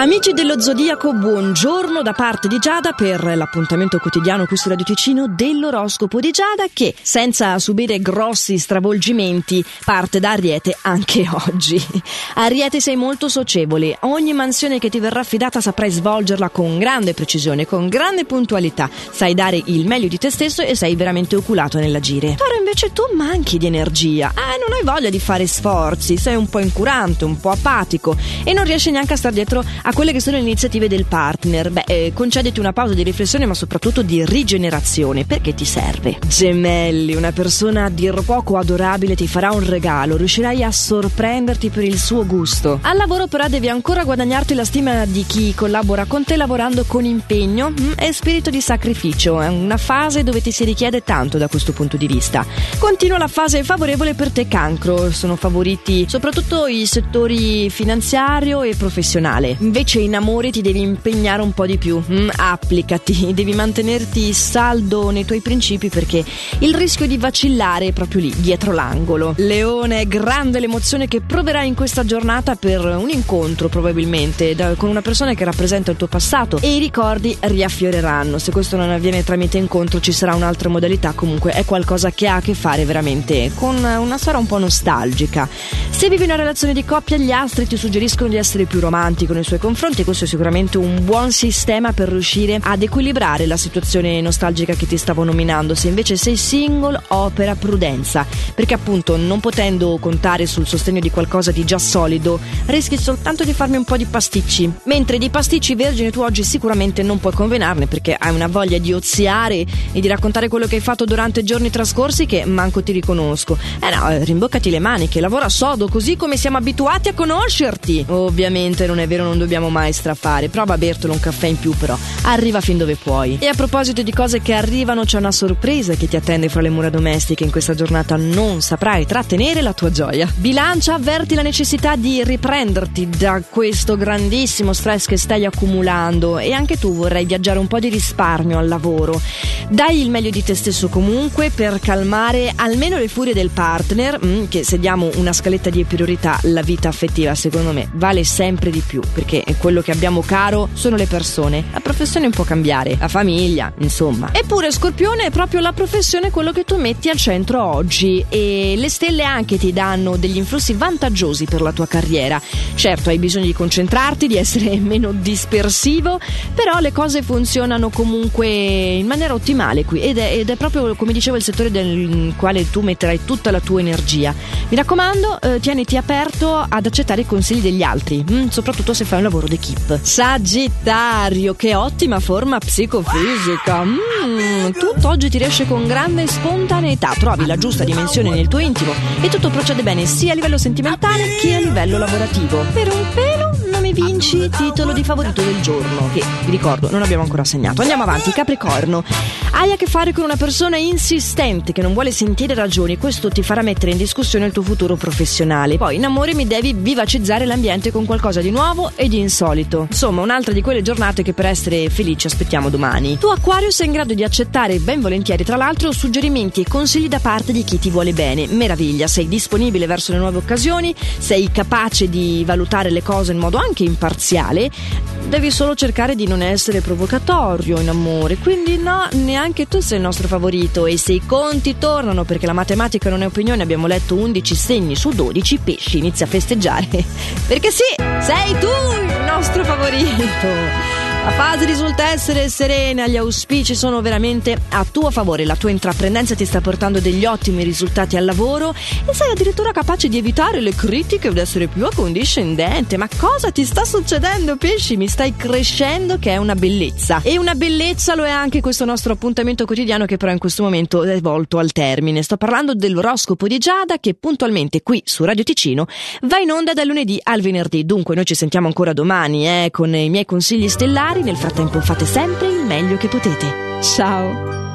Amici dello Zodiaco, buongiorno da parte di Giada per l'appuntamento quotidiano qui su Radio Ticino dell'oroscopo di Giada che, senza subire grossi stravolgimenti, parte da Ariete anche oggi. Ariete sei molto socievole, ogni mansione che ti verrà affidata saprai svolgerla con grande precisione, con grande puntualità, sai dare il meglio di te stesso e sei veramente oculato nell'agire. Toro invece tu manchi di energia, eh, non hai voglia di fare sforzi, sei un po' incurante, un po' apatico e non riesci neanche a stare dietro a quelle che sono le iniziative del partner. Beh, eh, concediti una pausa di riflessione, ma soprattutto di rigenerazione, perché ti serve. Gemelli, una persona a dir poco adorabile ti farà un regalo, riuscirai a sorprenderti per il suo gusto. Al lavoro però devi ancora guadagnarti la stima di chi collabora con te lavorando con impegno mm, e spirito di sacrificio. È una fase dove ti si richiede tanto da questo punto di vista. Continua la fase favorevole per te cancro, sono favoriti soprattutto i settori finanziario e professionale invece in amore ti devi impegnare un po' di più. Mm, applicati, devi mantenerti saldo nei tuoi principi perché il rischio di vacillare è proprio lì, dietro l'angolo. Leone, grande l'emozione che proverai in questa giornata per un incontro probabilmente da, con una persona che rappresenta il tuo passato e i ricordi riaffioreranno. Se questo non avviene tramite incontro ci sarà un'altra modalità, comunque è qualcosa che ha a che fare veramente con una storia un po' nostalgica. Se vivi una relazione di coppia, gli astri ti suggeriscono di essere più romantico nei suoi confronti. Questo è sicuramente un buon sistema per riuscire ad equilibrare la situazione nostalgica che ti stavo nominando. Se invece sei single, opera prudenza, perché appunto non potendo contare sul sostegno di qualcosa di già solido, rischi soltanto di farmi un po' di pasticci. Mentre di pasticci vergini tu oggi sicuramente non puoi convenarne perché hai una voglia di oziare e di raccontare quello che hai fatto durante i giorni trascorsi che manco ti riconosco. Eh no, rimboccati le maniche, lavora sodo così come siamo abituati a conoscerti. Ovviamente non è vero, non dobbiamo mai strafare. Prova a bertelo un caffè in più, però. Arriva fin dove puoi. E a proposito di cose che arrivano, c'è una sorpresa che ti attende fra le mura domestiche. In questa giornata non saprai trattenere la tua gioia. Bilancia, avverti la necessità di riprenderti da questo grandissimo stress che stai accumulando. E anche tu vorrai viaggiare un po' di risparmio al lavoro. Dai il meglio di te stesso comunque per calmare almeno le furie del partner, mm, che se diamo una scaletta di priorità, la vita affettiva secondo me vale sempre di più. Perché quello che abbiamo caro sono le persone. La professione può cambiare, la famiglia, insomma. Eppure Scorpione è proprio la professione quello che tu metti al centro oggi e le stelle anche ti danno degli influssi vantaggiosi per la tua carriera. Certo, hai bisogno di concentrarti, di essere meno dispersivo, però le cose funzionano comunque in maniera ottimale qui ed è, ed è proprio come dicevo il settore nel quale tu metterai tutta la tua energia. Mi raccomando, eh, tieniti aperto ad accettare i consigli degli altri, mm, soprattutto se fai un lavoro d'equipe. Sagittario, che ottima forma psicofisica. Mm, tutto oggi ti riesce con grande spontaneità, trovi la giusta dimensione nel tuo intimo e tutto procede bene sia a livello sentimentale che a livello lavorativo. Per un pelo mi vinci titolo di favorito del giorno, che vi ricordo non abbiamo ancora assegnato. Andiamo avanti, Capricorno. Hai a che fare con una persona insistente che non vuole sentire ragioni, questo ti farà mettere in discussione il tuo futuro professionale. Poi in amore mi devi vivacizzare l'ambiente con qualcosa di nuovo e di insolito. Insomma, un'altra di quelle giornate che per essere felici aspettiamo domani. Tu Aquario sei in grado di accettare ben volentieri tra l'altro suggerimenti e consigli da parte di chi ti vuole bene. Meraviglia, sei disponibile verso le nuove occasioni, sei capace di valutare le cose in modo anche anche imparziale, devi solo cercare di non essere provocatorio in amore. Quindi no, neanche tu sei il nostro favorito e se i conti tornano perché la matematica non è opinione, abbiamo letto 11 segni su 12, pesci inizia a festeggiare. Perché sì, sei tu il nostro favorito. La fase risulta essere serena, gli auspici sono veramente a tuo favore, la tua intraprendenza ti sta portando degli ottimi risultati al lavoro e sei addirittura capace di evitare le critiche ed essere più accondiscendente. Ma cosa ti sta succedendo, pesci? Mi stai crescendo che è una bellezza. E una bellezza lo è anche questo nostro appuntamento quotidiano che però in questo momento è volto al termine. Sto parlando dell'oroscopo di Giada che puntualmente qui su Radio Ticino va in onda dal lunedì al venerdì. Dunque noi ci sentiamo ancora domani eh, con i miei consigli stellari nel frattempo fate sempre il meglio che potete. Ciao!